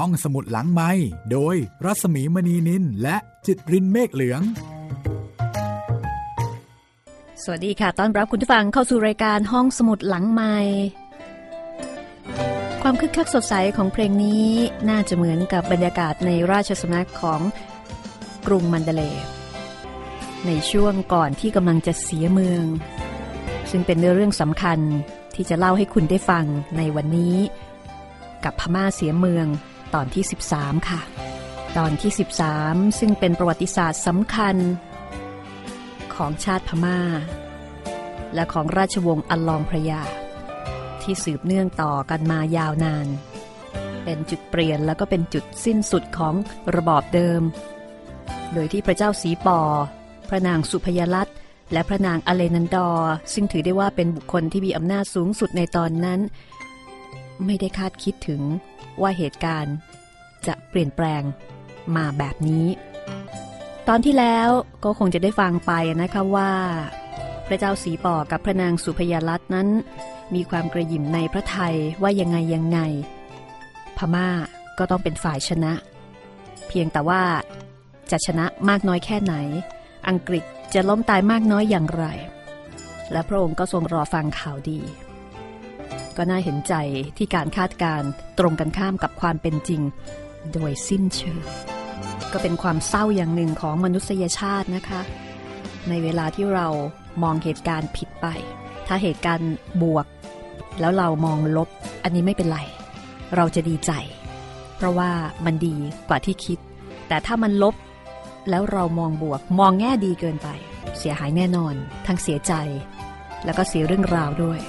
ห้องสมุดหลังไม้โดยรัสมีมณีนินและจิตรินเมฆเหลือง สวัสดีค่ะ ต้อนรับคุณผู้ฟังเข้าสู่รายการห้องสมุดหลังไม้ความคึกคักสดใสของเพลงนี้น่าจะเหมือนกับบรรยากาศในราชสำนักของกรุงมันเดเลในช่วงก่อนที่กำลังจะเสียเมือง ซึ่งเป็นเรื่องสำคัญที่จะเล่าให้คุณได้ฟังในวันนี้ กับพม่าเสียเมือง ตอนที่ 13 ค่ะ ตอนที่ 13 ซึ่งเป็นประวัติศาสตร์สำคัญ ของชาติพม่า และของราชวงศ์อัลลองพระยา ที่สืบเนื่องต่อกันมายาวนาน เป็นจุดเปลี่ยนแล้วก็เป็นจุดสิ้นสุดของระบอบเดิม โดยที่พระเจ้าสีปอ พระนางสุพยรัตและพระนางอเลนันดอร์ซึ่งถือได้ว่าเป็นบุคคลที่มีอำนาจสูงสุดในตอนนั้น ไม่ได้คาดคิดถึง ว่าเหตุการณ์จะเปลี่ยนแปลงมาแบบนี้ ตอนที่แล้วก็คงจะได้ฟังไปนะคะว่า พระเจ้าสีปอกับพระนางสุพยรัตน์นั้น มีความกระยิมในพระไทยว่ายังไงยังไง พม่าก็ต้องเป็นฝ่ายชนะ เพียงแต่ว่าจะชนะมากน้อยแค่ไหน อังกฤษจะล้มตายมากน้อยอย่างไร และพระองค์ก็ทรงรอฟังข่าวดี ก็น่าเห็นใจที่การคาดการตรงกันข้ามกับความเป็นจริง โดยสิ้นเชิงก็เป็นความเศร้าอย่างหนึ่งของมนุษยชาตินะคะ ในเวลาที่เรามองเหตุการณ์ผิดไป ถ้าเหตุการณ์บวก แล้วเรามองลบ อันนี้ไม่เป็นไร เราจะดีใจ เพราะว่ามันดีกว่าที่คิด แต่ถ้ามันลบ แล้วเรามองบวก มองแง่ดีเกินไป เสียหายแน่นอน ทั้งเสียใจ แล้วก็เสียเรื่องราวด้วย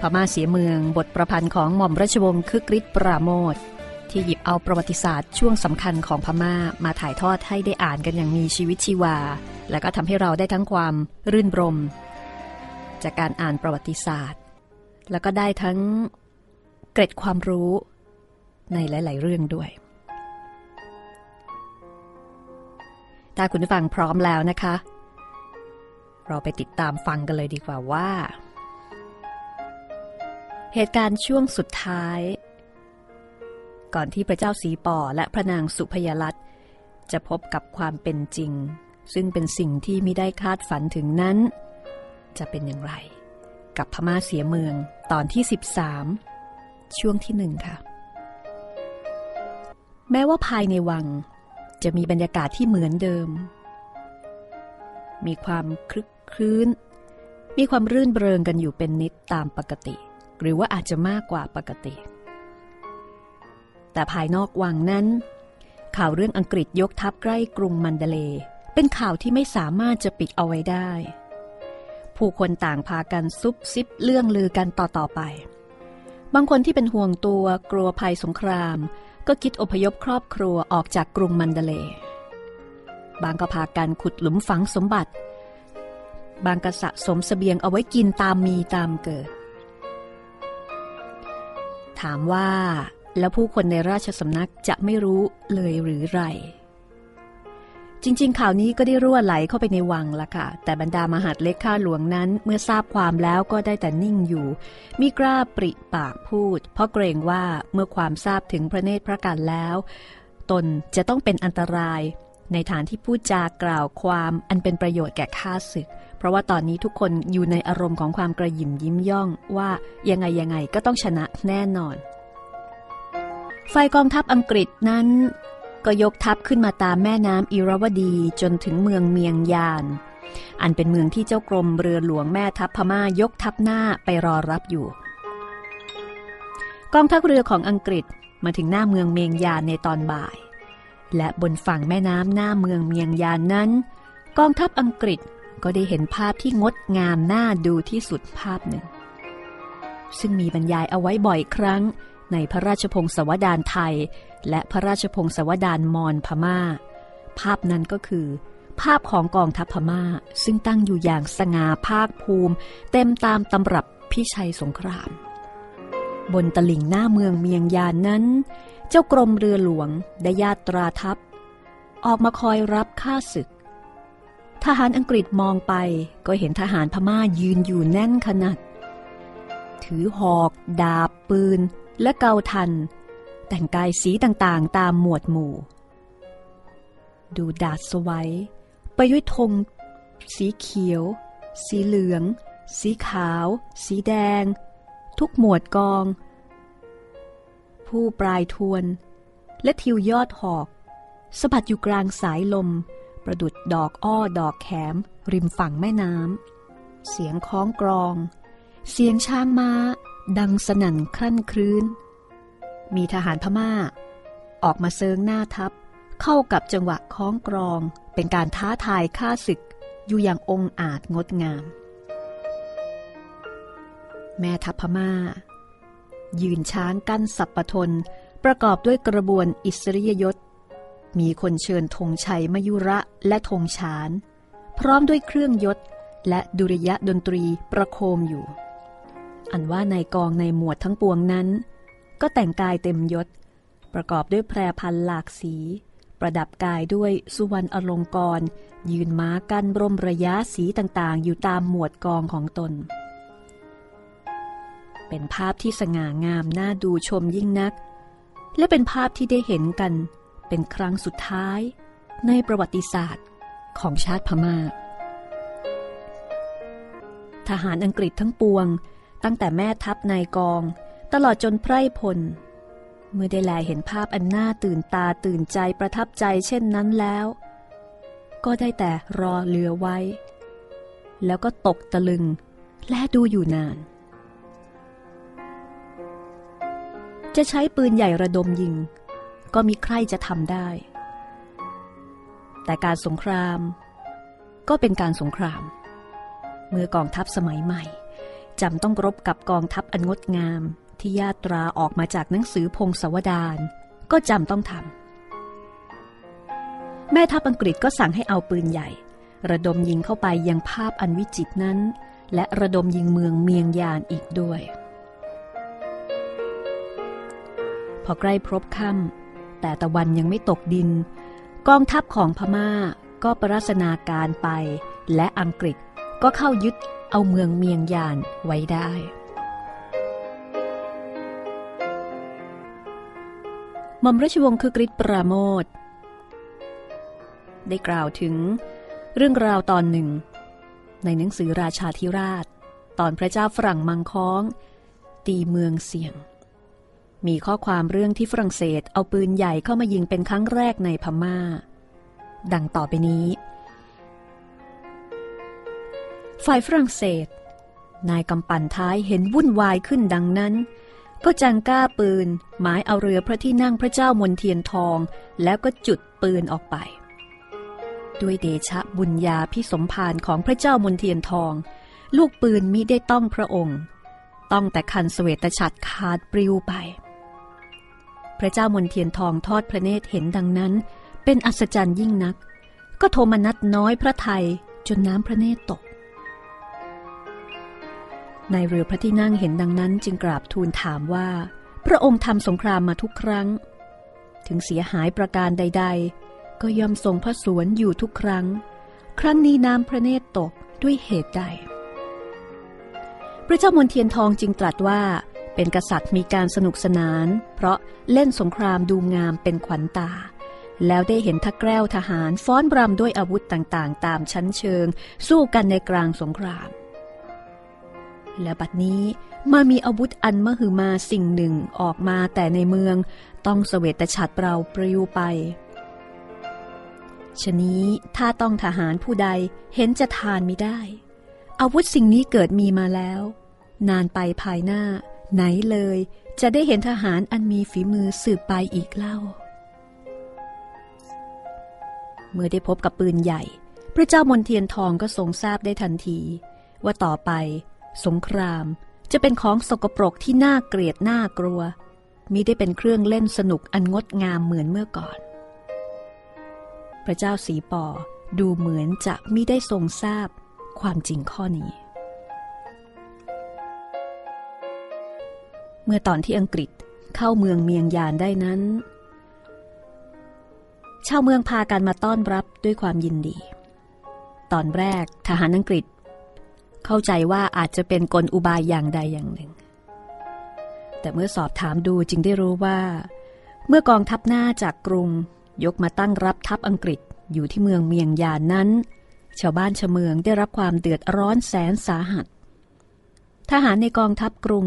พม่าเสียเมืองบทประพันธ์ของหม่อมราชวงศ์คึกฤทธิ์ปราโมทที่หยิบเอาประวัติศาสตร์ช่วงสำคัญของพม่ามาถ่ายทอดให้ได้อ่านกันอย่างมีชีวิตชีวา และก็ทำให้เราได้ทั้งความรื่นรม จากการอ่านประวัติศาสตร์ แล้วก็ได้ทั้งเกร็ดความรู้ในหลาย ๆ เรื่องด้วย ถ้าคุณผู้ฟังพร้อมแล้วนะคะ เราไปติดตามฟังกันเลยดีกว่าว่า เหตุการณ์ช่วงสุดท้าย ก่อนที่พระเจ้าสีป่อและพระนางสุพยรัตน์จะพบกับความเป็นจริง ซึ่งเป็นสิ่งที่ไม่ได้คาดฝันถึงนั้น จะเป็นอย่างไร กับพม่าเสียเมืองตอนที่ 13 ช่วงที่หนึ่งค่ะ แม้ว่าภายในวังจะมีบรรยากาศที่เหมือนเดิม มีความคลึกคลื้น มีความรื่นเริงกันอยู่เป็นนิดตามปกติ หรือว่าอาจจะมากกว่าปกติ แต่ภายนอกวังนั้น ข่าวเรื่องอังกฤษยกทัพใกล้กรุงมันเดเล เป็นข่าวที่ไม่สามารถจะปิดเอาไว้ได้ ผู้คนต่างพากันซุบซิบเรื่องลือกันต่อๆไป บางคนที่เป็นห่วงตัวกลัวภัยสงคราม ก็คิดอพยพครอบครัวออกจากกรุงมันเดเล บางก็พากันขุดหลุมฝังสมบัติ บางก็สะสมสเสบียงเอาไว้กินตามมีตามเกิด ถามว่า แล้วผู้คนในราชสำนักจะไม่รู้เลยหรือไร จริง ๆ ข่าวนี้ก็ได้รั่วไหลเข้าไปในวังละค่ะ แต่บรรดามหาดเล็กข้าหลวงนั้น เมื่อทราบความแล้วก็ได้แต่นิ่งอยู่มีกล้าปริปากพูด เพราะเกรงว่าเมื่อความทราบถึงพระเนตรพระกันแล้ว ตนจะต้องเป็นอันตราย ในฐานที่พูดจากล่าวความอันเป็นประโยชน์แก่ข้าศึก เพราะว่าตอนนี้ทุกคนอยู่ในอารมณ์ของความกระยิมยิ้มย่องว่ายังไงยังไงก็ต้องชนะแน่นอนไฟกองทัพอังกฤษนั้น ก็ยกทัพขึ้นมาตามแม่น้ำอิราวดีจนถึงเมืองเมียงยาน อันเป็นเมืองที่เจ้ากรมเรือหลวงแม่ทัพพม่ายกทัพหน้าไปรอรับอยู่ กองทัพเรือของอังกฤษมาถึงหน้าเมืองเมียงยานในตอนบ่าย และบนฝั่งแม่น้ำหน้าเมืองเมียงยานนั้น กองทัพอังกฤษ ก็ได้เห็นภาพที่งดงามน่าดูที่สุดภาพหนึ่ง ซึ่งมีบรรยายเอาไว้บ่อยครั้งในพระราชพงศาวดารไทย และพระราชพงศาวดารมอญพมา่า ภาพนั้นก็คือ ภาพของกองทัพพมา่า ซึ่งตั้งอยู่อย่างสง่าภาคภูมิ เต็มตามตำรับพิชัยสงคราม บนตลิ่งหน้าเมืองเมียงยานนั้น เจ้ากรมเรือหลวงได้ญาตราทัพ ออกมาคอยรับข้าศึก ทหารอังกฤษมองไปก็เห็นทหารพม่ายืนอยู่แน่นขนาด ถือหอก ดาบ ปืน และเกาทัน แต่งกายสีต่างๆ ตามหมวดหมู่ ดูดาดสวัยไปด้วยธงสีเขียว สีเหลือง สีขาว สีแดง ทุกหมวดกอง ผู้ปลายทวน และทิวยอดหอกสะบัดอยู่กลางสายลม ประดุดดอกอ้อดอกแขม ริมฝั่งแม่น้ำ เสียงคล้องกรอง เสียงช้างม้า ดังสนั่นครั่นครื้น มีทหารพม่า ออกมาเซิงหน้าทัพ เข้ากับจังหวะคล้องกรอง เป็นการท้าทายฆ่าศึก อยู่อย่างองอาจงดงาม แม่ทัพพม่า ยืนช้างกั้นสับปทนประกอบด้วยกระบวนอิสริยยศ มีคนเชิญธงชัยมยุระและธงฉาน พร้อมด้วยเครื่องยศ และดุริยะดนตรีประโคมอยู่ อันว่าในกองในหมวดทั้งปวงนั้น ก็แต่งกายเต็มยศ ประกอบด้วยแพรพันหลากสี ประดับกายด้วยสุวรรณอลงกร ยืนม้ากันร่มระยะสีต่างๆ อยู่ตามหมวดกองของตน เป็นภาพที่สง่างามน่าดูชมยิ่งนัก และเป็นภาพที่ได้เห็นกัน เป็นครั้งสุดท้ายในประวัติศาสตร์ของชาติพมา่า ทหารอังกฤษทั้งปวง ตั้งแต่แม่ทัพนายกอง ตลอดจนไพร่พล เมื่อได้แลเห็นภาพอันน่าตื่นตาตื่นใจประทับใจเช่นนั้นแล้ว ก็ได้แต่รอเรือไว้ แล้วก็ตกตะลึง และดูอยู่นาน จะใช้ปืนใหญ่ระดมยิง ก็มีใครจะทำได้ แต่การสงคราม ก็เป็นการสงคราม เมื่อกองทัพสมัยใหม่จำต้องรบกับกองทัพอันงดงามที่ญาตราออกมาจากหนังสือพงศาวดารก็จำต้องทำแม่ทัพอังกฤษก็สั่งให้เอาปืนใหญ่ ระดมยิงเข้าไปยังภาพอันวิจิตรนั้น และระดมยิงเมืองเมียงยานอีกด้วย พอใกล้พรบค่ำ แต่ตะวันยังไม่ตกดิน กองทัพของพม่าก็ประรานาการไป และอังกฤษก็เข้ายึดเอาเมืองเมียงยานไว้ได้ หม่อมราชวงศ์คือกริชปราโมทได้กล่าวถึงเรื่องราวตอนหนึ่ง ในหนังสือราชาธิราช ตอนพระเจ้าฝรั่งมังค้อง ตีเมืองเสี่ยง มีข้อความเรื่องที่ฝรั่งเศสเอาปืนใหญ่เข้ามายิงเป็นครั้งแรกในพม่า ดังต่อไปนี้ ฝ่ายฝรั่งเศส นายกำปั่นท้ายเห็นวุ่นวายขึ้นดังนั้น ก็จังก้าปืน หมายเอาเรือพระที่นั่งพระเจ้ามนเทียนทอง แล้วก็จุดปืนออกไป ด้วยเดชะบุญญาพิสมภารของพระเจ้ามนเทียนทอง ลูกปืนมิได้ต้องพระองค์ ต้องแต่คันสเสวตฉัตรขาดปลิวไป พระเจ้ามนเทียนทองทอดพระเนตรเห็นดังนั้น เป็นอัศจรรย์ยิ่งนัก ก็โทมนัดน้อยพระไทยจนน้ำพระเนตรตกในเรือพระที่นั่งเห็นดังนั้นจึงกราบทูลถามว่า พระองค์ทำสงครามมาทุกครั้ง ถึงเสียหายประการใด ๆ ก็ยอมทรงพระสวนอยู่ทุกครั้ง ครั้งนี้น้ำพระเนตรตกด้วยเหตุใด พระเจ้ามนเทียนทองจึงตรัสว่า เป็นกษัตริย์มีการสนุกสนาน เพราะเล่นสงครามดูงามเป็นขวัญตา แล้วได้เห็นทักแกล้วทหารฟ้อนรำด้วยอาวุธต่างๆ ตามชั้นเชิง สู้กันในกลางสงคราม และบัดนี้มามีอาวุธอันมหึมาสิ่งหนึ่งออกมาแต่ในเมืองต้องเสวตฉัตรเปล่าปลิวไปชนี้ถ้าต้องทหารผู้ใดเห็นจะทานไมิได้ อาวุธสิ่งนี้เกิดมีมาแล้ว นานไปภายหน้า ไหนเลยจะได้เห็นทหารอันมีฝีมือสืบไปอีกเล่า เมื่อได้พบกับปืนใหญ่ พระเจ้ามนเทียนทองก็ทรงทราบได้ทันที ว่าต่อไป สงครามจะเป็นของสกปรกที่น่าเกลียดน่ากลัวมิได้เป็นเครื่องเล่นสนุกอันงดงามเหมือนเมื่อก่อน พระเจ้าสีปอดูเหมือนจะมิได้ทรงทราบความจริงข้อนี้ เมื่อตอนที่อังกฤษเข้าเมืองเมียงยานได้นั้น ชาวเมืองพากันมาต้อนรับด้วยความยินดี ตอนแรกทหารอังกฤษ เข้าใจว่าอาจจะเป็นกลอุบายอย่างใดอย่างหนึ่ง แต่เมื่อสอบถามดูจึงได้รู้ว่า เมื่อกองทัพหน้าจากกรุงยกมาตั้งรับทัพอังกฤษอยู่ที่เมืองเมียงยานนั้น ชาวบ้านชาวเมืองได้รับความเดือดร้อนแสนสาหัส ทหารในกองทัพกรุง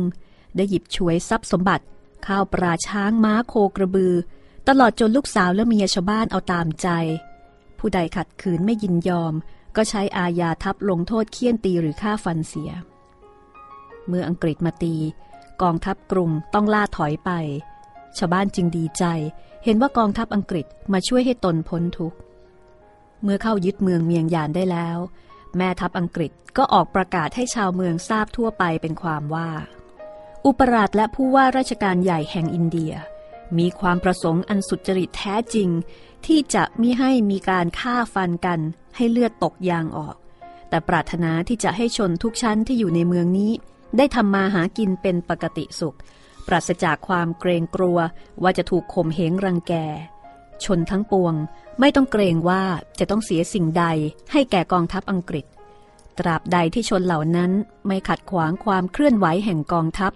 ได้หยิบฉวยทรัพย์สมบัติ ข้าวปลาช้างม้าโคกระบือ ตลอดจนลูกสาวและเมียชาวบ้านเอาตามใจ ผู้ใดขัดขืนไม่ยินยอม ก็ใช้อาญาทัพลงโทษเคี่ยนตีหรือฆ่าฟันเสีย เมื่ออังกฤษมาตี กองทัพกรุงต้องล่าถอยไป ชาวบ้านจึงดีใจ เห็นว่ากองทัพอังกฤษมาช่วยให้ตนพ้นทุกข์เมื่อเข้ายึดเมืองเมียงยานได้แล้ว แม่ทัพอังกฤษก็ออกประกาศให้ชาวเมืองทราบทั่วไปเป็นความว่า อุปราชและผู้ว่าราชการใหญ่แห่งอินเดีย มีความประสงค์อันสุจริตแท้จริง ที่จะมิให้มีการฆ่าฟันกันให้เลือดตกยางออก แต่ปรารถนาที่จะให้ชนทุกชั้นที่อยู่ในเมืองนี้ ได้ทำมาหากินเป็นปกติสุข ปราศจากความเกรงกลัวว่าจะถูกข่มเหงรังแก ชนทั้งปวงไม่ต้องเกรงว่าจะต้องเสียสิ่งใดให้แก่กองทัพอังกฤษ ตราบใดที่ชนเหล่านั้นไม่ขัดขวางความเคลื่อนไหวแห่งกองทัพ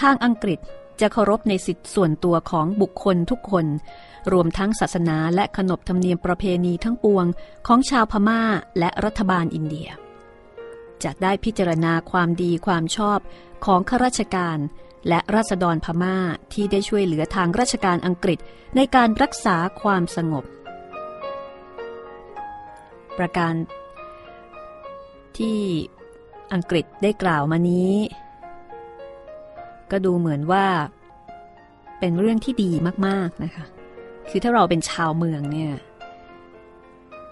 ทางอังกฤษจะเคารพในสิทธิส่วนตัวของบุคคลทุกคน รวมทั้งศาสนาและขนบธรรมเนียมประเพณีทั้งปวงของชาวพม่าและรัฐบาลอินเดียจะได้พิจารณาความดีความชอบของข้าราชการ และราษฎรพม่าที่ได้ช่วยเหลือทางราชการอังกฤษในการรักษาความสงบ ประการที่อังกฤษได้กล่าวมานี้ ก็ดูเหมือนว่า เป็นเรื่องที่ดีมาก ๆนะคะ คือถ้าเราเป็นชาวเมืองเนี่ย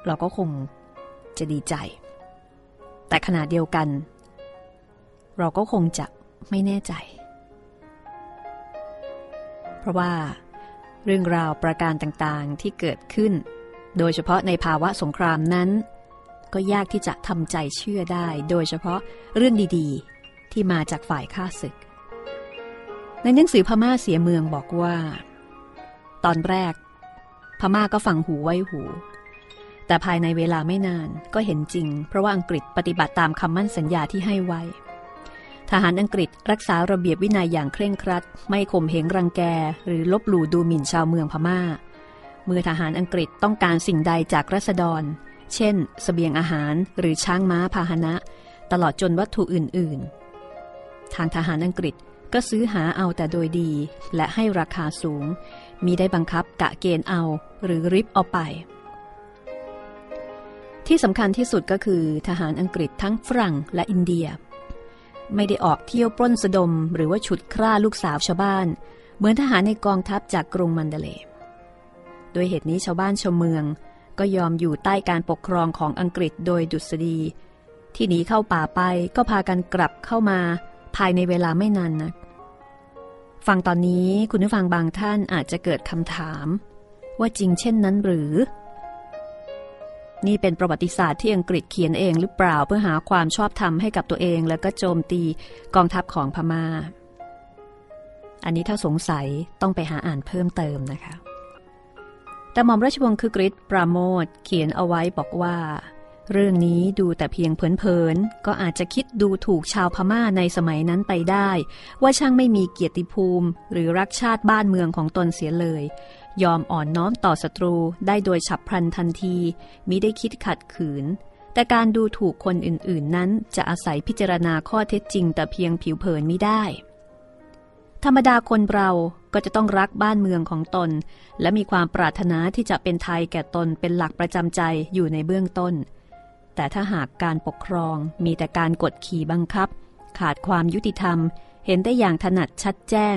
เราก็คงจะดีใจ แต่ขณะเดียวกัน เราก็คงจะไม่แน่ใจ เพราะว่าเรื่องราวประการต่างๆที่เกิดขึ้น โดยเฉพาะในภาวะสงครามนั้น ก็ยากที่จะทำใจเชื่อได้ โดยเฉพาะเรื่องดีๆ ที่มาจากฝ่ายข้าศึก ในหนังสือพม่าเสียเมืองบอกว่า ตอนแรก พม่าก็ฟังหูไว้หู แต่ภายในเวลาไม่นานก็เห็นจริง เพราะว่าอังกฤษปฏิบัติตามคำมั่นสัญญาที่ให้ไว้ ทหารอังกฤษรักษาระเบียบวินัยอย่างเคร่งครัด ไม่ข่มเหงรังแก หรือลบหลู่ดูหมิ่นชาวเมืองพม่า เมื่อทหารอังกฤษต้องการสิ่งใดจากรัษฎร เช่นสเสบียงอาหารหรือช้างม้าพาหนะ ตลอดจนวัตถุอื่น ๆ ทางทหารอังกฤษ ก็ซื้อหาเอาแต่โดยดีและให้ราคาสูง มีได้บังคับกะเกณฑ์เอาหรือริบเอาไป ที่สำคัญที่สุดก็คือทหารอังกฤษทั้งฝรั่งและอินเดีย ไม่ได้ออกเที่ยวปล้นสะดมหรือว่าฉุดคร่าลูกสาวชาวบ้าน เหมือนทหารในกองทัพจากกรุงมันเดเลโดยเหตุนี้ชาวบ้านชาวเมือง ก็ยอมอยู่ใต้การปกครองของอังกฤษโดยดุษฎีที่หนีเข้าป่าไปก็พากันกลับเข้ามา ภายในเวลาไม่นานนะฟังตอนนี้คุณผู้ฟังบางท่านอาจจะเกิดคำถาม ว่าจริงเช่นนั้นหรือ นี่เป็นประวัติศาสตร์ที่อังกฤษเขียนเองหรือเปล่าเพื่อหาความชอบธรรมให้กับตัวเองแล้วก็โจมตีกองทัพของพมา่า อันนี้ถ้าสงสัยต้องไปหาอ่านเพิ่มเติมนะคะแต่หม่อมราชวงศ์คือกริชปราโมทเขียนเอาไว้บอกว่า เรื่องนี้ดูแต่เพียงเผินๆ ก็อาจจะคิดดูถูกชาวพม่าในสมัยนั้นไปได้ ว่าช่างไม่มีเกียรติภูมิ หรือรักชาติบ้านเมืองของตนเสียเลย ยอมอ่อนน้อมต่อศัตรูได้โดยฉับพลันทันทีมิได้คิดขัดขืน แต่การดูถูกคนอื่นๆ นั้นจะอาศัยพิจารณาข้อเท็จจริง แต่เพียงผิวเผินไม่ได้ ธรรมดาคนเราก็จะต้องรักบ้านเมืองของตน และมีความปรารถนาที่จะเป็นไทยแก่ตนเป็นหลักประจำใจอยู่ในเบื้องต้น แต่ถ้าหากการปกครองมีแต่การกดขี่บังคับ ขาดความยุติธรรม เห็นได้อย่างถนัดชัดแจ้ง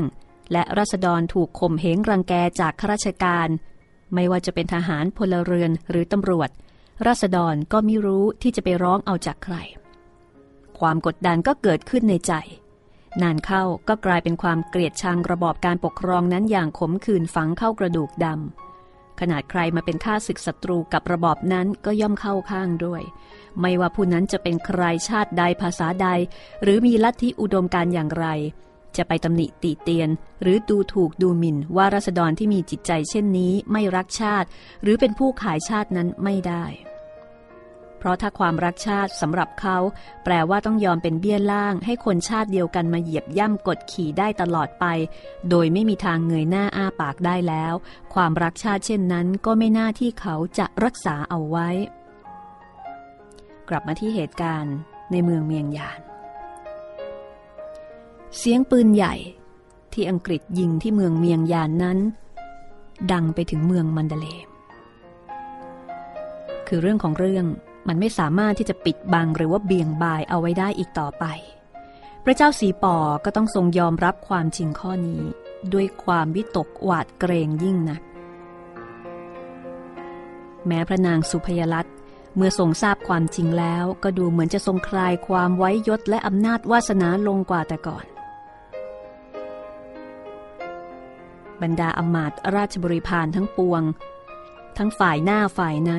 และรัษฎรถูกข่มเหงรังแกจากข้าราชการ ไม่ว่าจะเป็นทหารพลเรือนหรือตำรวจรัษฎรก็ไม่รู้ที่จะไปร้องเอาจากใคร ความกดดันก็เกิดขึ้นในใจ นานเข้าก็กลายเป็นความเกลียดชังระบอบการปกครองนั้นอย่างขมขื่นฝังเข้ากระดูกดำ ขนาดใครมาเป็นข้าศึกศัตรูกับระบอบนั้นก็ย่อมเข้าข้างด้วย ไม่ว่าผู้นั้นจะเป็นใครชาติใดภาษาใด หรือมีลัทธิอุดมการอย่างไร จะไปตำหนิตีเตียน หรือดูถูกดูหมิ่นว่ารัษฎรที่มีจิตใจเช่นนี้ไม่รักชาติ หรือเป็นผู้ขายชาตินั้นไม่ได้ เพราะถ้าความรักชาติสำหรับเขา แปลว่าต้องยอมเป็นเบี้ยล่างให้คนชาติเดียวกันมาเหยียบย่ำกดขี่ได้ตลอดไป โดยไม่มีทางเงยหน้าอ้าปากได้แล้ว ความรักชาติเช่นนั้นก็ไม่น่าที่เขาจะรักษาเอาไว้ กลับมาที่เหตุการณ์ในเมืองเมียงยาน เสียงปืนใหญ่ที่อังกฤษยิงที่เมืองเมียงยานนั้น ดังไปถึงเมืองมันเดเลย์คือเรื่องของเรื่อง มันไม่สามารถที่จะปิดบังหรือว่าเบี่ยงบายเอาไว้ได้อีกต่อไป พระเจ้าสีปอก็ต้องทรงยอมรับความจริงข้อนี้ ด้วยความวิตกหวาดเกรงยิ่งนัก แม้พระนางสุพยรัตเมื่อทรงทราบความจริงแล้วก็ดูเหมือนจะทรงคลายความไว้ยศและอำนาจวาสนาลงกว่าแต่ก่อน บรรดาอมาตราชบริพารทั้งปวง ทั้งฝ่ายหน้าฝ่ายใน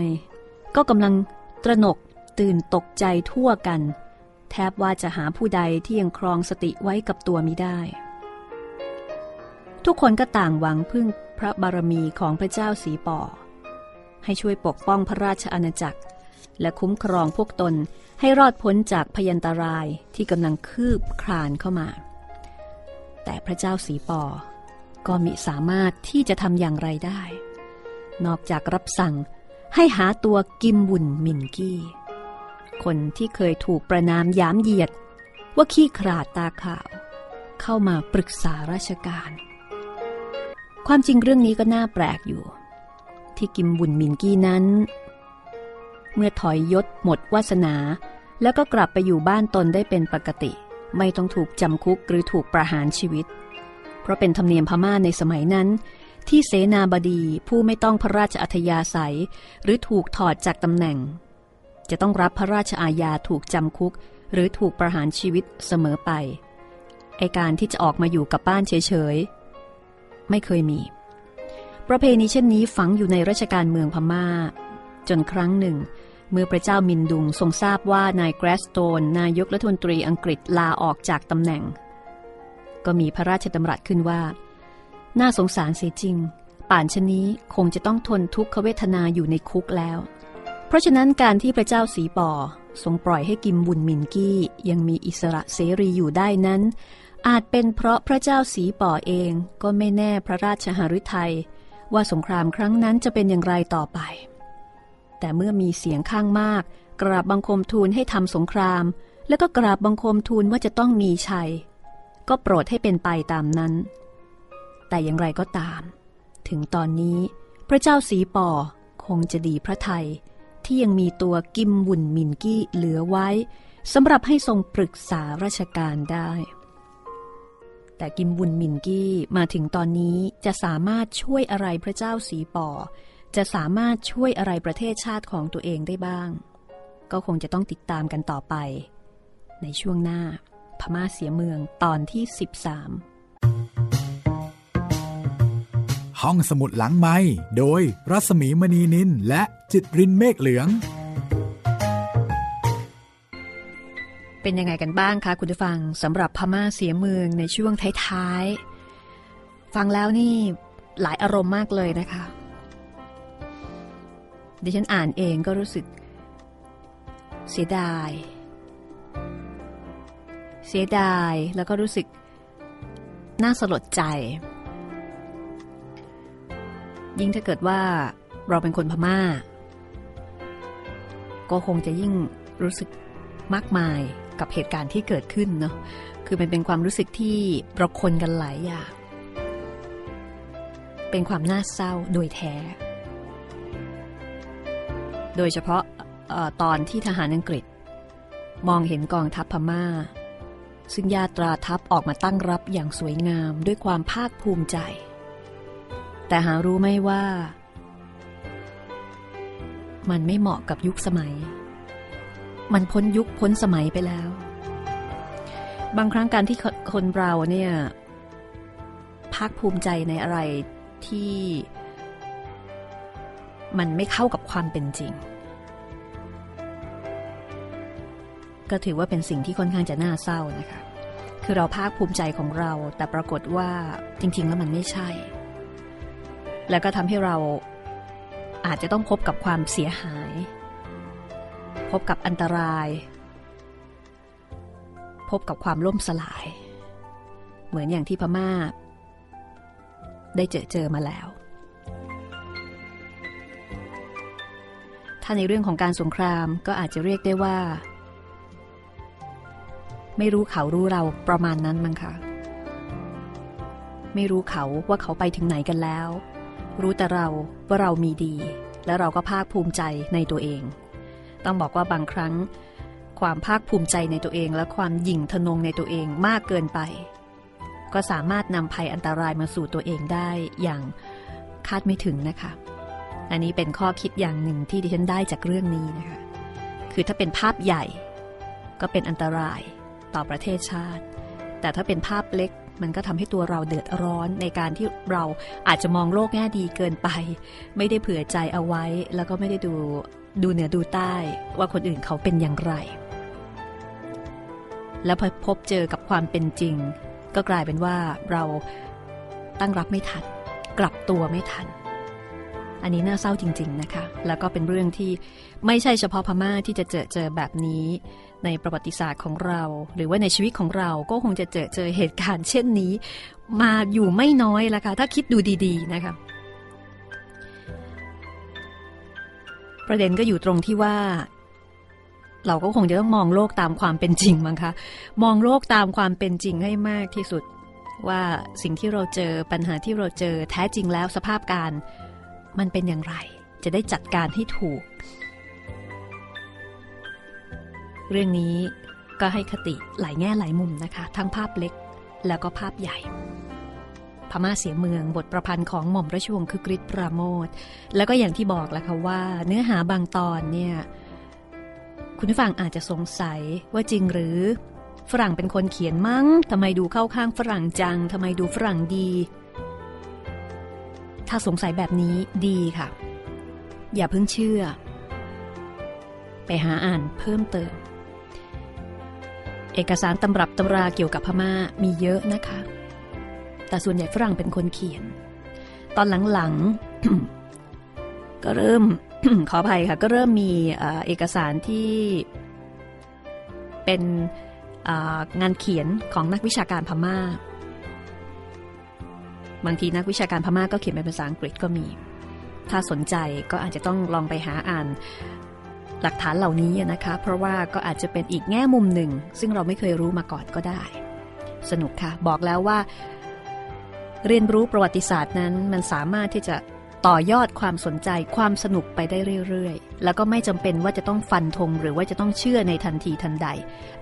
ก็กำลัง ตระหนกตื่นตกใจทั่วกัน แทบว่าจะหาผู้ใดที่ยังครองสติไว้กับตัวมิได้ ทุกคนก็ต่างหวังพึ่งพระบารมีของพระเจ้าสีปอให้ช่วยปกป้องพระราชอาณาจักร และคุ้มครองพวกตนให้รอดพ้นจากพยันตรายที่กำลังคืบคลานเข้ามา แต่พระเจ้าสีปอก็มิสามารถที่จะทำอย่างไรได้ นอกจากรับสั่ง ให้หาตัวกิมบุนมินกี้ คนที่เคยถูกประนามย้ำเหยียด ว่าขี้ขลาดตาขาว เข้ามาปรึกษาราชการ ความจริงเรื่องนี้ก็น่าแปลกอยู่ ที่กิมบุนมินกี้นั้น เมื่อถอยยศหมดวาสนา แล้วก็กลับไปอยู่บ้านตนได้เป็นปกติ ไม่ต้องถูกจำคุกหรือถูกประหารชีวิต เพราะเป็นธรรมเนียมพม่าในสมัยนั้น ที่เสนาบดีผู้ไม่ต้องพระราชอัธยาศัย หรือถูกถอดจากตำแหน่ง จะต้องรับพระราชอาญาถูกจำคุก หรือถูกประหารชีวิตเสมอไป ไอการที่จะออกมาอยู่กับบ้านเฉยๆ ไม่เคยมี ประเพณีเช่นนี้ฝังอยู่ในราชการเมืองพมา่า จนครั้งหนึ่ง เมื่อพระเจ้ามินดุงทรงทราบว่านายแกรสโตน นายกรัฐมนตรีอังกฤษลาออกจากตำแหน่ง ก็มีพระราชดำรัสขึ้นว่า น่าสงสารเสียจริง ป่านชนี้คงจะต้องทนทุกขเวทนาอยู่ในคุกแล้ว เพราะฉะนั้นการที่พระเจ้าสีปอทรงปล่อยให้กิมบุญมินกี้ยังมีอิสระเสรีอยู่ได้นั้น อาจเป็นเพราะพระเจ้าสีปอเองก็ไม่แน่พระราชหฤทัยว่าสงครามครั้งนั้นจะเป็นอย่างไรต่อไป แต่เมื่อมีเสียงข้างมาก กราบบังคมทูลให้ทำสงคราม แล้วก็กราบบังคมทูลว่าจะต้องมีชัย ก็โปรดให้เป็นไปตามนั้น แต่อย่างไรก็ตาม ถึงตอนนี้พระเจ้าสีปอคงจะดีพระไทย ที่ยังมีตัวกิมบุญมินกี้เหลือไว้สำหรับให้ทรงปรึกษาราชการได้ แต่กิมบุญมินกี้มาถึงตอนนี้จะสามารถช่วยอะไรพระเจ้าสีปอ จะสามารถช่วยอะไรประเทศชาติของตัวเองได้บ้าง ก็คงจะต้องติดตามกันต่อไป ในช่วงหน้า พม่าเสียเมืองตอนที่ 13 ห้องสมุดหลังไม้โดยรัสมีมณีนินและจิตรินเมฆเหลือง เป็นยังไงกันบ้างคะคุณผู้ฟังสำหรับพม่าเสียเมืองในช่วงท้ายๆ ฟังแล้วนี่หลายอารมณ์มากเลยนะคะดิฉันอ่านเองก็รู้สึก เสียดาย เสียดายแล้วก็รู้สึกน่าสลดใจ ยิ่งถ้าเกิดว่าเราเป็นคนพมา่า ก็คงจะยิ่งรู้สึกมากมายกับเหตุการณ์ที่เกิดขึ้นเนาะคือมันเป็นความรู้สึกที่เราคนกันหลายอย่างเป็นความน่าเศร้าโดยแท้ โดยเฉพาะอตอนที่ทหารอังกฤษ มองเห็นกองทัพพมา่า ซึ่งญาตราทัพออกมาตั้งรับอย่างสวยงามด้วยความภาคภูมิใจ แต่หารู้ไม่ว่า มันไม่เหมาะกับยุคสมัย มันพ้นยุคพ้นสมัยไปแล้ว บางครั้งการที่คนเราเนี่ยภาคภูมิใจในอะไรที่ มันไม่เข้ากับความเป็นจริง ก็ถือว่าเป็นสิ่งที่ค่อนข้างจะน่าเศร้านะคะ คือเราภาคภูมิใจของเรา แต่ปรากฏว่าจริง ๆ แล้วมันไม่ใช่ แล้วก็ทำให้เราอาจจะต้องพบกับความเสียหาย พบกับอันตราย พบกับความล่มสลาย เหมือนอย่างที่พม่า ได้เจอเจอมาแล้ว ถ้าในเรื่องของการสงครามก็อาจจะเรียกได้ว่า ไม่รู้เขารู้เราประมาณนั้นมั้งคะไม่รู้เขาว่าเขาไปถึงไหนกันแล้ว รู้แต่เราว่าเรามีดี และเราก็ภาคภูมิใจในตัวเอง ต้องบอกว่าบางครั้ง ความภาคภูมิใจในตัวเองและความหยิ่งทนงในตัวเองมากเกินไป ก็สามารถนำภัยอันตรายมาสู่ตัวเองได้อย่างคาดไม่ถึงนะคะ อันนี้เป็นข้อคิดอย่างหนึ่งที่ดิฉันได้จากเรื่องนี้นะคะ คือถ้าเป็นภาพใหญ่ ก็เป็นอันตรายต่อประเทศชาติ แต่ถ้าเป็นภาพเล็ก มันก็ทำให้ตัวเราเดือดร้อนในการที่เราอาจจะมองโลกแง่ดีเกินไป ไม่ได้เผื่อใจเอาไว้ แล้วก็ไม่ได้ดูดูเหนือดูใต้ ว่าคนอื่นเขาเป็นอย่างไร แล้วพอพบเจอกับความเป็นจริง ก็กลายเป็นว่าเราตั้งรับไม่ทัน กลับตัวไม่ทัน อันนี้น่าเศร้าจริง ๆนะคะ แล้วก็เป็นเรื่องที่ไม่ใช่เฉพาะพม่าที่จะเจอเจอแบบนี้ ในประวัติศาสตร์ของเรา หรือว่าในชีวิตของเราก็คงจะเจอเจอเหตุการณ์เช่นนี้ มาอยู่ไม่น้อยแล้วค่ะถ้าคิดดูดีๆนะคะ ประเด็นก็อยู่ตรงที่ว่าเราก็คงจะต้องมองโลกตามความเป็นจริงมั้งคะ มองโลกตามความเป็นจริงให้มากที่สุด ว่าสิ่งที่เราเจอปัญหาที่เราเจอแท้จริงแล้วสภาพการ มันเป็นอย่างไร จะได้จัดการให้ถูก เรื่องนี้ก็ให้คติหลายแง่หลายมุมนะคะ ทั้งภาพเล็กแล้วก็ภาพใหญ่ พม่าเสียเมืองบทประพันธ์ของหม่อมราชวงศ์คือกริชปราโมทแล้วก็อย่างที่บอกแล้วค่ะว่า เนื้อหาบางตอนเนี่ยคุณผู้ฟังอาจจะสงสัยว่าจริงหรือฝรั่งเป็นคนเขียนมั้งทำไมดูเข้าข้างฝรั่งจังทำไมดูฝรั่งดี ถ้าสงสัยแบบนี้ดีค่ะ อย่าเพิ่งเชื่อ ไปหาอ่านเพิ่มเติม เอกสารตำรับตำราเกี่ยวกับพม่ามีเยอะนะคะ แต่ส่วนใหญ่ฝรั่งเป็นคนเขียน ตอนหลังๆ ก็เริ่มขออภัยค่ะ ก็เริ่มมีเอกสารที่เป็นงานเขียนของนักวิชาการพม่า บางทีนักวิชาการพม่าก็เขียนเป็นภาษาอังกฤษก็มี ถ้าสนใจก็อาจจะต้องลองไปหาอ่านหลักฐานเหล่านี้นะคะ เพราะว่าก็อาจจะเป็นอีกแง่มุมหนึ่ง ซึ่งเราไม่เคยรู้มาก่อนก็ได้ สนุกค่ะ บอกแล้วว่า เรียนรู้ประวัติศาสตร์นั้น มันสามารถที่จะ ต่อยอดความสนใจความสนุกไปได้เรื่อยๆ แล้วก็ไม่จำเป็นว่าจะต้องฟันธงหรือว่าจะต้องเชื่อในทันทีทันใด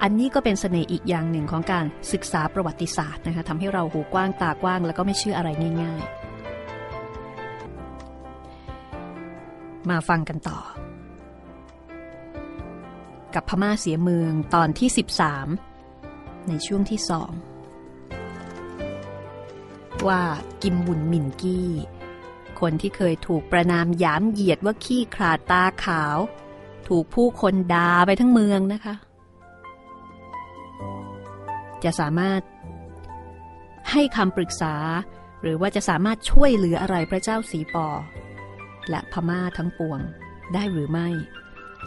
อันนี้ก็เป็นสเสน่ห์อีกอย่างหนึ่งของการศึกษาประวัติศาสตร์นะคะทำให้เราหูกว้างตากว้าง แล้วก็ไม่เชื่ออะไรง่าย ๆ มาฟังกันต่อ กับพม่าเสียเมืองตอนที่ 13 ในช่วงที่สองว่ากิมบุญมินกี้ คนที่เคยถูกประนามยามเหยียดว่าขี้ขลาดตาขาว ถูกผู้คนด่าไปทั้งเมืองนะคะ จะสามารถให้คำปรึกษา หรือว่าจะสามารถช่วยเหลืออะไรพระเจ้าสีปอ และพม่าทั้งปวงได้หรือไม่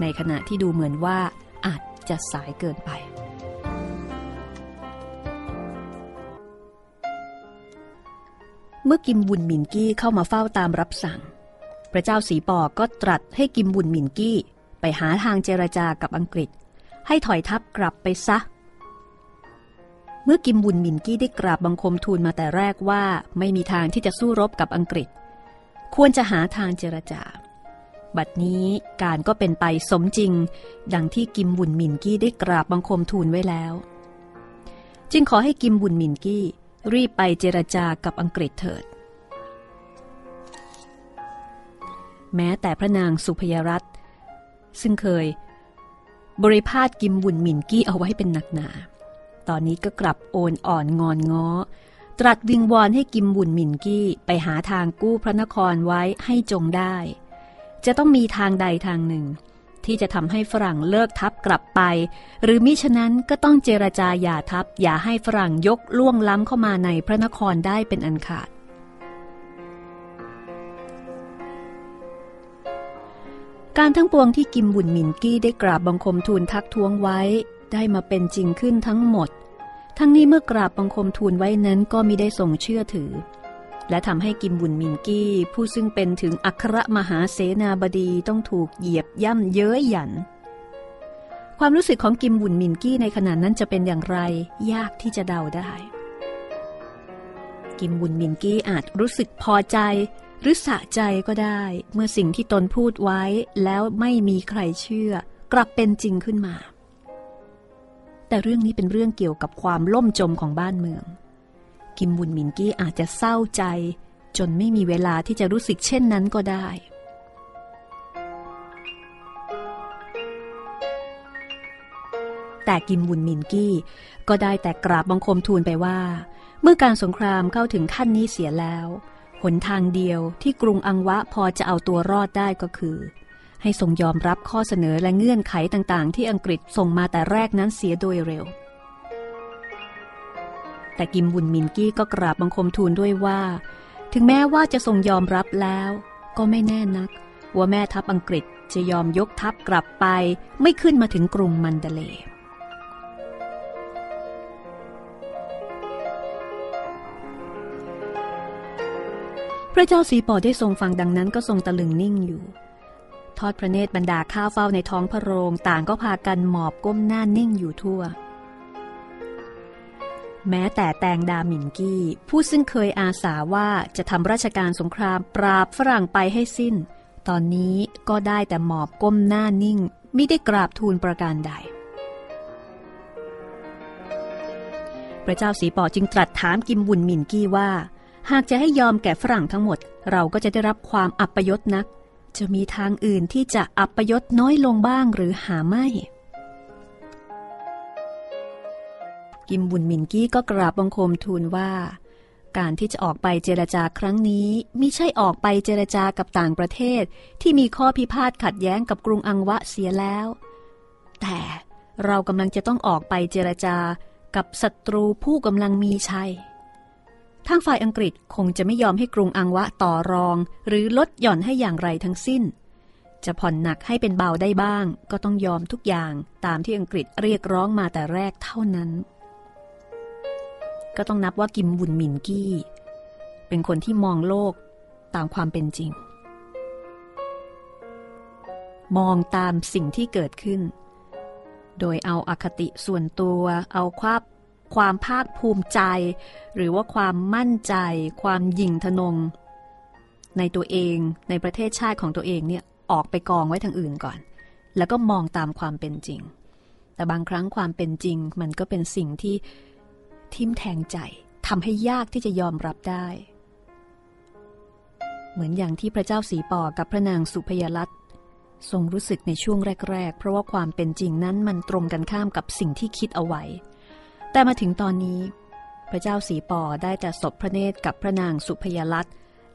ในขณะที่ดูเหมือนว่าอาจจะสายเกินไป มื่อกิมบุญมินกี้เข้ามาเฝ้าตามรับสั่ง พระเจ้าสีปอก็ตรัสให้กิมบุญมินกี้ไปหาทางเจรจากับอังกฤษ ให้ถอยทัพกลับไปซะ เมื่อกิมบุญมินกี้ได้กราบบังคมทูลมาแต่แรกว่าไม่มีทางที่จะสู้รบกับอังกฤษ ควรจะหาทางเจรจา บัดนี้การก็เป็นไปสมจริง ดังที่กิมบุญมินกี้ได้กราบบังคมทูลไว้แล้ว จึงขอให้กิมบุญมินกี้ รีบไปเจรจากับอังกฤษเถิด แม้แต่พระนางสุพยรัตซึ่งเคย บริพาทกิมบุญมินกี้เอาไว้เป็นหนักหนา ตอนนี้ก็กลับโอนอ่อนงอนง้อ ตรัสวิงวอนให้กิมบุญมินกี้ไปหาทางกู้พระนครไว้ให้จงได้ จะต้องมีทางใดทางหนึ่ง ที่จะทำให้ฝรั่งเลิกทับกลับไป หรือมิฉะนั้นก็ต้องเจรจาอย่าทับ อย่าให้ฝรั่งยกล่วงล้ำเข้ามาในพระนครได้เป็นอันขาด การทั้งปวงที่กิมบุญมินกี้ได้กราบบังคมทูลทักท้วงไว้ ได้มาเป็นจริงขึ้นทั้งหมด ทั้งนี้เมื่อกราบบังคมทูลไว้นั้นก็มิได้ทรงเชื่อถือ และทำให้กิมบุญมินกี้ ผู้ซึ่งเป็นถึงอัครมหาเสนาบดีต้องถูกเหยียบย่ำเย้ยหยัน ความรู้สึกของกิมบุญมินกี้ในขณะนั้นจะเป็นอย่างไร ยากที่จะเดาได้ กิมบุญมินกี้อาจรู้สึกพอใจ หรือสะใจก็ได้ เมื่อสิ่งที่ตนพูดไว้ แล้วไม่มีใครเชื่อ กลับเป็นจริงขึ้นมา แต่เรื่องนี้เป็นเรื่องเกี่ยวกับความล่มจมของบ้านเมือง กิมบุญมินกี้อาจจะเศร้าใจ จนไม่มีเวลาที่จะรู้สึกเช่นนั้นก็ได้ แต่กิมบุญมินกี้ก็ได้แต่กราบบังคมทูลไปว่า เมื่อการสงครามเข้าถึงขั้นนี้เสียแล้วหนทางเดียวที่กรุงอังวะพอจะเอาตัวรอดได้ก็คือ ให้ทรงยอมรับข้อเสนอและเงื่อนไขต่างๆ ที่อังกฤษส่งมาแต่แรกนั้นเสียโดยเร็ว แต่กิมบุญมินกี้ก็กราบบังคมทูลด้วยว่า ถึงแม้ว่าจะทรงยอมรับแล้ว ก็ไม่แน่นัก ว่าแม่ทัพอังกฤษจะยอมยกทัพกลับไป ไม่ขึ้นมาถึงกรุงมันเดเลพระเจ้าสีปอได้ทรงฟังดังนั้นก็ทรงตะลึงนิ่งอยู่ ทอดพระเนตรบรรดาข้าวเฝ้าในท้องพระโรง ต่างก็พากันหมอบก้มหน้านิ่งอยู่ทั่ว แม้แต่แตงดาหมินกี้ ผู้ซึ่งเคยอาสาว่าจะทำราชการสงครามปราบฝรั่งไปให้สิ้น ตอนนี้ก็ได้แต่หมอบก้มหน้านิ่งไม่ได้กราบทูลประการใด พระเจ้าสีปอจึงตรัสถามกิมบุญหมินกี้ว่า หากจะให้ยอมแก่ฝรั่งทั้งหมด เราก็จะได้รับความอัปยศนัก จะมีทางอื่นที่จะอัปยศน้อยลงบ้างหรือหาไม่ กิมบุญมินกี้ก็กราบบังคมทูลว่า การที่จะออกไปเจรจาครั้งนี้ไม่ใช่ออกไปเจรจากับต่างประเทศที่มีข้อพิพาทขัดแย้งกับกรุงอังวะเสียแล้ว แต่เรากำลังจะต้องออกไปเจรจากับศัตรูผู้กำลังมีชัยทางฝ่ายอังกฤษคงจะไม่ยอมให้กรุงอังวะต่อรอง หรือลดหย่อนให้อย่างไรทั้งสิ้น จะผ่อนหนักให้เป็นเบาได้บ้าง ก็ต้องยอมทุกอย่างตามที่อังกฤษเรียกร้องมาแต่แรกเท่านั้น ก็ต้องนับว่ากิมบุญมินกี้ เป็นคนที่มองโลกตามความเป็นจริง มองตามสิ่งที่เกิดขึ้น โดยเอาอาคติส่วนตัว เอาความความภาคภูมิใจ หรือว่าความมั่นใจ ความยิ่งทนง ในตัวเองในประเทศชาติของตัวเองเนี่ยออกไปกองไว้ทางอื่นก่อน แล้วก็มองตามความเป็นจริง แต่บางครั้งความเป็นจริง มันก็เป็นสิ่งที่ ทิ่มแทงใจทำให้ยากที่จะยอมรับได้ เหมือนอย่างที่พระเจ้าสีปอกับพระนางสุพยรัตทรงรู้สึกในช่วงแรก ๆ เพราะว่าความเป็นจริงนั้นมันตรงกันข้ามกับสิ่งที่คิดเอาไว้ แต่มาถึงตอนนี้ พระเจ้าสีปอได้แต่ศพพระเนตรกับพระนางสุพยลัต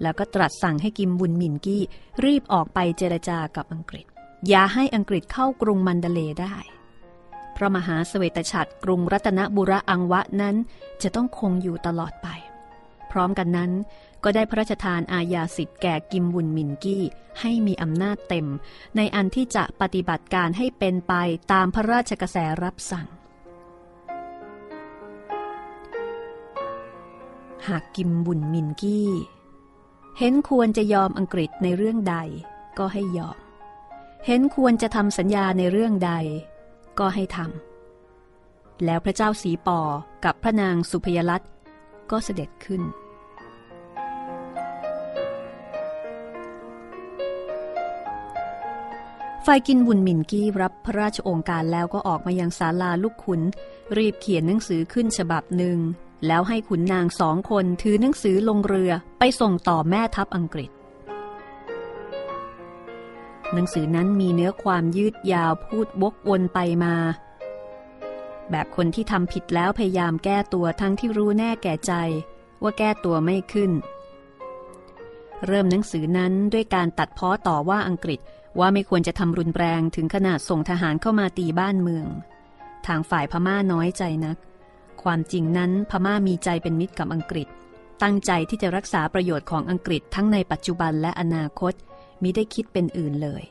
แล้วก็ตรัสสั่งให้กิมบุญมินกี้รีบออกไปเจรจากับอังกฤษ อย่าให้อังกฤษเข้ากรุงมันเดเลได้ พระมหาสเวตฉัตรกรุงรัตนบุระอังวะนั้นจะต้องคงอยู่ตลอดไป พร้อมกันนั้นก็ได้พระราชทานอาญาสิทธิ์แก่กิมบุญมินกี้ ให้มีอำนาจเต็ม ในอันที่จะปฏิบัติการให้เป็นไปตามพระราชกระแสรับสั่ง หากกิมบุญมินกี้ เห็นควรจะยอมอังกฤษในเรื่องใดก็ให้ยอม เห็นควรจะทำสัญญาในเรื่องใด ก็ให้ทำแล้วพระเจ้าสีปอกับพระนางสุพยรัตก็เสด็จขึ้น ฝ่ายกินบุญมินกี้รับพระราชองค์การแล้วก็ออกมายังศาลาลูกขุน รีบเขียนหนังสือขึ้นฉบับหนึ่ง แล้วให้ขุนนางสองคนถือหนังสือลงเรือไปส่งต่อแม่ทัพอังกฤษ หนังสือนั้นมีเนื้อความยืดยาวพูดวกวนไปมา แบบคนที่ทำผิดแล้วพยายามแก้ตัวทั้งที่รู้แน่แก่ใจ ว่าแก้ตัวไม่ขึ้น เริ่มหนังสือนั้นด้วยการตัดพ้อต่อว่าอังกฤษว่าไม่ควรจะทำรุนแรงถึงขนาดส่งทหารเข้ามาตีบ้านเมือง ทางฝ่ายพม่าน้อยใจนัก ความจริงนั้นพม่ามีใจเป็นมิตรกับอังกฤษ ตั้งใจที่จะรักษาประโยชน์ของอังกฤษทั้งในปัจจุบันและอนาคต มิได้คิดเป็นอื่นเลย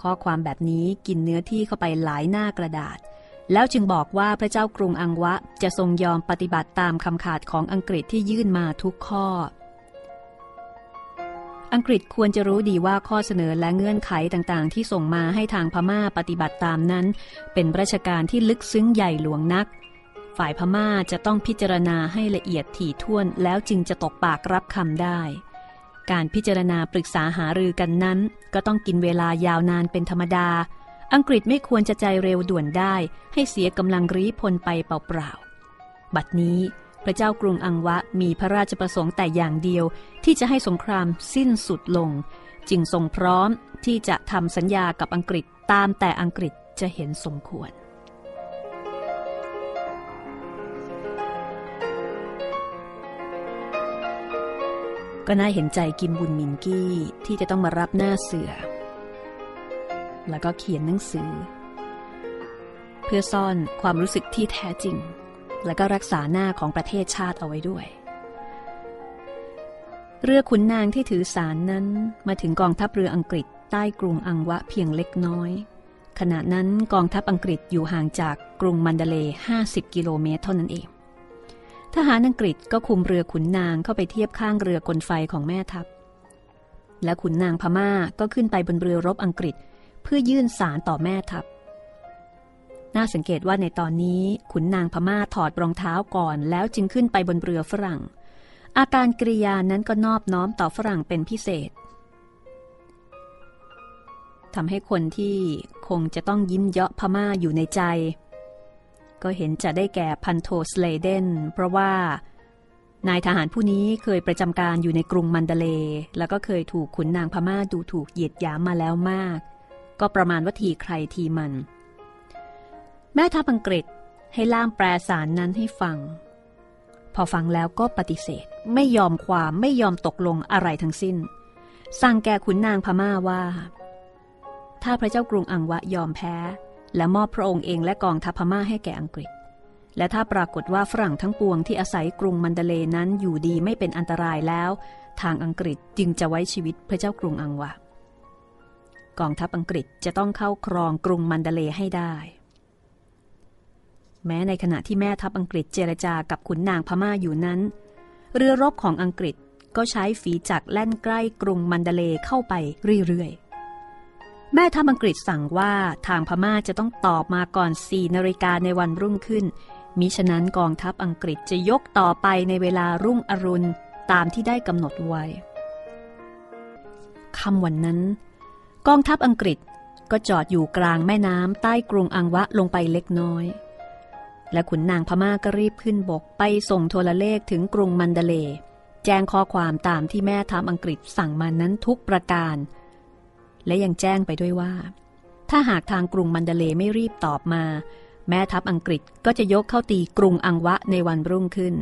ข้อความแบบนี้กินเนื้อที่เข้าไปหลายหน้ากระดาษ แล้วจึงบอกว่าพระเจ้ากรุงอังวะจะทรงยอมปฏิบัติตามคำขาดของอังกฤษที่ยื่นมาทุกข้อ อังกฤษควรจะรู้ดีว่าข้อเสนอและเงื่อนไขต่างๆ ที่ส่งมาให้ทางพม่าปฏิบัติตามนั้น เป็นราชการที่ลึกซึ้งใหญ่หลวงนักฝ่ายพม่าจะต้องพิจารณาให้ละเอียดถี่ถ้วนแล้วจึงจะตกปากรับคำได้ การพิจารณาปรึกษาหารือกันนั้น ก็ต้องกินเวลายาวนานเป็นธรรมดา อังกฤษไม่ควรจะใจเร็วด่วนได้ ให้เสียกำลังรีพลไปเปล่าๆ บัดนี้พระเจ้ากรุงอังวะมีพระราชประสงค์แต่อย่างเดียว ที่จะให้สงครามสิ้นสุดลง จึงทรงพร้อมที่จะทำสัญญากับอังกฤษตามแต่อังกฤษจะเห็นสมควร ก็น่าเห็นใจกิมบุญมินกี้ที่จะต้องมารับหน้าเสือ แล้วก็เขียนหนังสือ เพื่อซ่อนความรู้สึกที่แท้จริง และก็รักษาหน้าของประเทศชาติเอาไว้ด้วย เรือขุนนางที่ถือสารนั้นมาถึงกองทัพเรืออังกฤษใต้กรุงอังวะเพียงเล็กน้อย ขณะนั้นกองทัพอังกฤษอยู่ห่างจากกรุงมันเดเลย์50 กิโลเมตรเท่านั้นเอง ทหารอังกฤษก็คุมเรือขุนนางเข้าไปเทียบข้างเรือกลไฟของแม่ทัพ และขุนนางพม่าก็ขึ้นไปบนเรือรบอังกฤษ เพื่อยื่นสารต่อแม่ทัพ น่าสังเกตว่าในตอนนี้ขุนนางพม่าถอดรองเท้าก่อนแล้วจึงขึ้นไปบนเรือฝรั่ง อาการกริยานั้นก็นอบน้อมต่อฝรั่งเป็นพิเศษทำให้คนที่คงจะต้องยิ้มเยาะพม่าอยู่ในใจ ก็เห็นจะได้แก่พันโทสเลเดน เพราะว่านายทหารผู้นี้เคยประจำการอยู่ในกรุงมันเดเล แล้วก็เคยถูกขุนนางพม่าดูถูกเหยียดหยามมาแล้วมาก ก็ประมาณว่าทีใครทีมัน แม่ทัพอังกฤษให้ล่ามแปลสารนั้นให้ฟัง พอฟังแล้วก็ปฏิเสธไม่ยอมความไม่ยอมตกลงอะไรทั้งสิ้น สั่งแก่ขุนนางพม่าว่า ถ้าพระเจ้ากรุงอังวะยอมแพ้ และมอบพระองค์เองและกองทัพพม่าให้แก่อังกฤษ และถ้าปรากฏว่าฝรั่งทั้งปวงที่อาศัยกรุงมันเดเลนั้นอยู่ดีไม่เป็นอันตรายแล้ว ทางอังกฤษจึงจะไว้ชีวิตพระเจ้ากรุงอังวะกองทัพอังกฤษจะต้องเข้าครองกรุงมันเดเลให้ได้ แม้ในขณะที่แม่ทัพอังกฤษเจรจากับขุนนางพม่าอยู่นั้น เรือรบของอังกฤษก็ใช้ฝีจักรแล่นใกล้กรุงมันเดเลเข้าไปเรื่อยๆ แม่ทัพอังกฤษสั่งว่าทางพม่าจะต้องตอบมาก่อนสี่นาฬิกาในวันรุ่งขึ้น มิฉะนั้นกองทัพอังกฤษจะยกต่อไปในเวลารุ่งอรุณตามที่ได้กำหนดไว้ค่ำวันนั้น กองทัพอังกฤษก็จอดอยู่กลางแม่น้ำใต้กรุงอังวะลงไปเล็กน้อย และขุนนางพม่าก็รีบขึ้นบกไปส่งโทรเลขถึงกรุงมันเดเล แจ้งข้อความตามที่แม่ทัพอังกฤษสั่งมานั้นทุกประการ และยังแจ้งไปด้วยว่า ถ้าหากทางกรุงมันเดเลไม่รีบตอบมา แม่ทัพอังกฤษก็จะยกเข้าตีกรุงอังวะในวันรุ่งขึ้น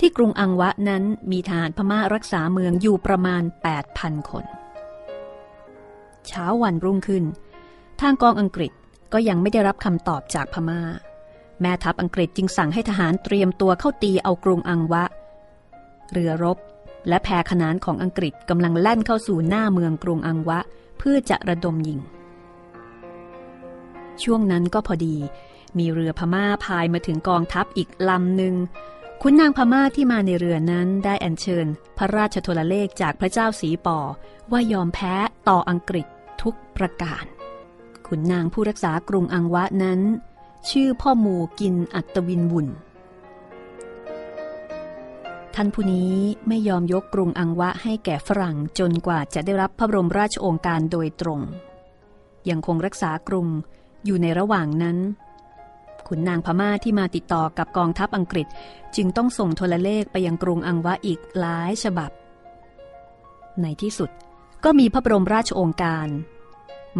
ที่กรุงอังวะนั้นมีทหารพม่ารักษาเมืองอยู่ประมาณ 8,000 คน เช้าวันรุ่งขึ้น ทางกองอังกฤษก็ยังไม่ได้รับคำตอบจากพม่า แม่ทัพอังกฤษจึงสั่งให้ทหารเตรียมตัวเข้าตีเอากรุงอังวะ เรือรบและแพขนานของอังกฤษกำลังแล่นเข้าสู่หน้าเมืองกรุงอังวะ เพื่อจะระดมยิง ช่วงนั้นก็พอดี มีเรือพม่าพายมาถึงกองทัพอีกลำหนึ่งขุนนางพม่าที่มาในเรือนั้นได้อัญเชิญ พระราชโทรเลขจากพระเจ้าสีปอว่ายอมแพ้ต่ออังกฤษทุกประการ ขุนนางผู้รักษากรุงอังวะนั้น ชื่อพ่อหมูกินอัตวินบุญ ท่านผู้นี้ไม่ยอมยกกรุงอังวะให้แก่ฝรั่งจนกว่าจะได้รับพระบรมราชโองการโดยตรง ยังคงรักษากรุงอยู่ในระหว่างนั้น ขุนนางพม่าที่มาติดต่อกับกองทัพอังกฤษจึงต้องส่งโทรเลขไปยังกรุงอังวะอีกหลายฉบับ ในที่สุดก็มีพระบรมราชโองการ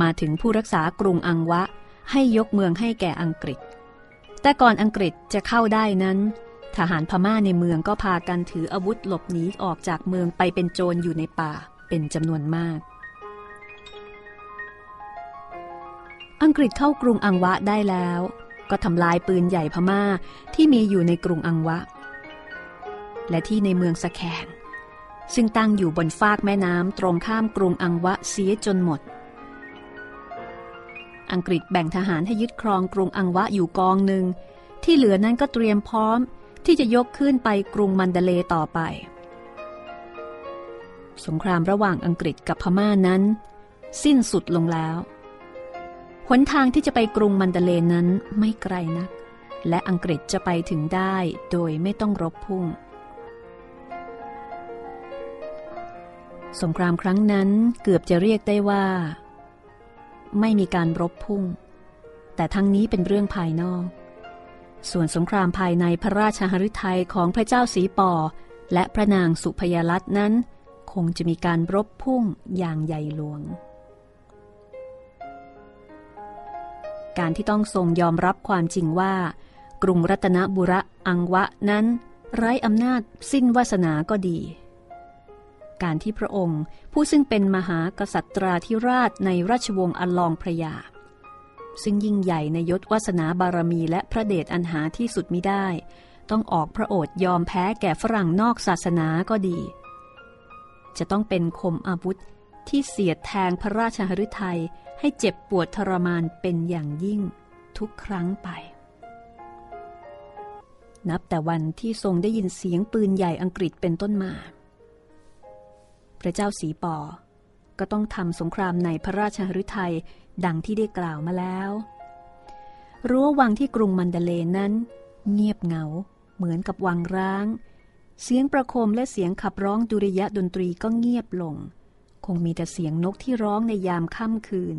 มาถึงผู้รักษากรุงอังวะให้ยกเมืองให้แก่อังกฤษ แต่ก่อนอังกฤษจะเข้าได้นั้น ทหารพม่าในเมืองก็พากันถืออาวุธหลบหนีออกจากเมืองไปเป็นโจรอยู่ในป่าเป็นจำนวนมาก อังกฤษเข้ากรุงอังวะได้แล้ว ก็ทำลายปืนใหญ่พม่าที่มีอยู่ในกรุงอังวะ และที่ในเมืองสะแคงซึ่งตั้งอยู่บนฟากแม่น้ำตรงข้ามกรุงอังวะเสียจนหมด อังกฤษแบ่งทหารให้ยึดครองกรุงอังวะอยู่กองหนึ่ง ที่เหลือนั้นก็เตรียมพร้อม ที่จะยกขึ้นไปกรุงมันเดเลต่อไป สงครามระหว่างอังกฤษกับพม่านั้น สิ้นสุดลงแล้ว หนทางที่จะไปกรุงมันเดเลนั้นไม่ไกลนัก และอังกฤษจะไปถึงได้โดยไม่ต้องรบพุ่ง สงครามครั้งนั้นเกือบจะเรียกได้ว่า ไม่มีการรบพุ่ง แต่ทั้งนี้เป็นเรื่องภายนอก ส่วนสงครามภายในพระราชหฤทัยของพระเจ้าสีปอ และพระนางสุพยาลัตนั้น คงจะมีการรบพุ่งอย่างใหญ่หลวง การที่ต้องทรงยอมรับความจริงว่า กรุงรัตนบุระอังวะนั้น ไร้อำนาจสิ้นวาสนาก็ดี การที่พระองค์ผู้ซึ่งเป็นมหากษัตราธิราชในราชวงศ์อัลลองพระยา ซึ่งยิ่งใหญ่ในยศวาสนาบารมีและพระเดชอันหาที่สุดมิได้ ต้องออกพระโอษยอมแพ้แก่ฝรั่งนอกศาสนาก็ดี จะต้องเป็นคมอาวุธที่เสียดแทงพระราชหฤทัยให้เจ็บปวดทรมานเป็นอย่างยิ่งทุกครั้งไป นับแต่วันที่ทรงได้ยินเสียงปืนใหญ่อังกฤษเป็นต้นมา พระเจ้าสีปอก็ต้องทำสงครามในพระราชหฤทัย ดังที่ได้กล่าวมาแล้ว รั้ววังที่กรุงมันเดเลนั้น เงียบเหงา เหมือนกับวังร้าง เสียงประโคมและเสียงขับร้องดุริยะดนตรีก็เงียบลง คงมีแต่เสียงนกที่ร้องในยามค่ำคืน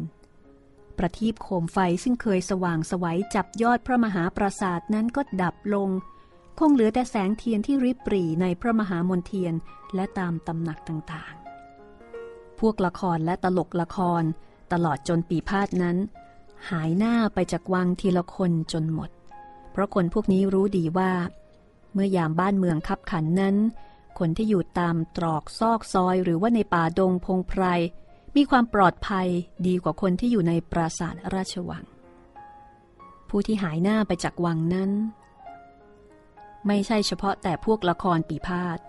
ประทีปโคมไฟซึ่งเคยสว่างสวัยจับยอดพระมหาปราสาทนั้นก็ดับลง คงเหลือแต่แสงเทียนที่ริบปรีในพระมหามนเทียนและตามตำหนักต่างๆ พวกละครและตลกละคร ตลอดจนปีพาดนั้น หายหน้าไปจากวังทีละคนจนหมด เพราะคนพวกนี้รู้ดีว่า เมื่อยามบ้านเมืองคับขันนั้น คนที่อยู่ตามตรอกซอกซอยหรือว่าในป่าดงพงไพร มีความปลอดภัยดีกว่าคนที่อยู่ในปราสาทราชวัง ผู้ที่หายหน้าไปจากวังนั้น ไม่ใช่เฉพาะแต่พวกละครปีพาด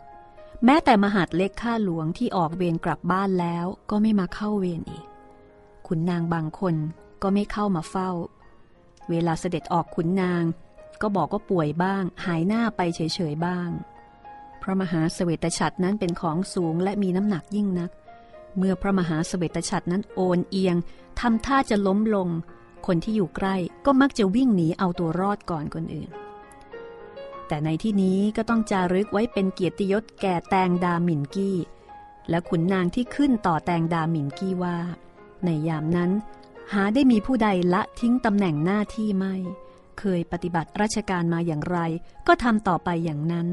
แม้แต่มหาดเล็กข้าหลวงที่ออกเวรกลับบ้านแล้วก็ไม่มาเข้าเวรอีก ขุนนางบางคนก็ไม่เข้ามาเฝ้า เวลาเสด็จออกขุนนางก็บอกว่าป่วยบ้าง หายหน้าไปเฉยๆบ้าง พระมหาสเสวตฉัตรนั้นเป็นของสูงและมีน้ำหนักยิ่งนัก เมื่อพระมหาสเสวตฉัตรนั้นโอนเอียงทำท่าจะล้มลง คนที่อยู่ใกล้ก็มักจะวิ่งหนีเอาตัวรอดก่อนคนอื่น แต่ในที่นี้ก็ต้องจารึกไว้เป็นเกียรติยศแก่แตงดาหมินกี้ และขุนนางที่ขึ้นต่อแตงดาหมินกี้ว่า ในยามนั้น หาได้มีผู้ใดละทิ้งตำแหน่งหน้าที่ไม่ เคยปฏิบัติราชการมาอย่างไร ก็ทำต่อไปอย่างนั้น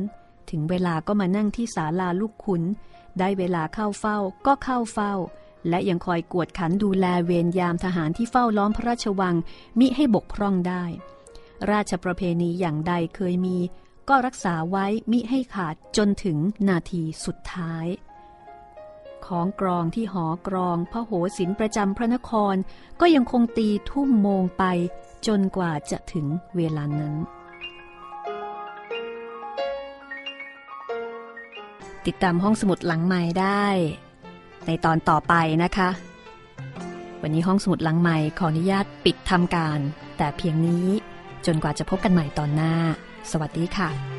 ถึงเวลาก็มานั่งที่ศาลาลูกขุน ได้เวลาเข้าเฝ้าก็เข้าเฝ้า และยังคอยกวดขันดูแลเวรยามทหารที่เฝ้าล้อมพระราชวัง มิให้บกพร่องได้ ราชประเพณีอย่างใดเคยมี ก็รักษาไว้มิให้ขาดจนถึงนาทีสุดท้าย ของกรองที่หอกรองพระโหศินประจำพระนคร ก็ยังคงตีทุ่มโมงไปจนกว่าจะถึงเวลานั้น ติดตามห้องสมุดหลังใหม่ได้ ในตอนต่อไปนะคะ วันนี้ห้องสมุดหลังใหม่ขออนุญาตปิดทำการ แต่เพียงนี้จนกว่าจะพบกันใหม่ตอนหน้า สวัสดีค่ะ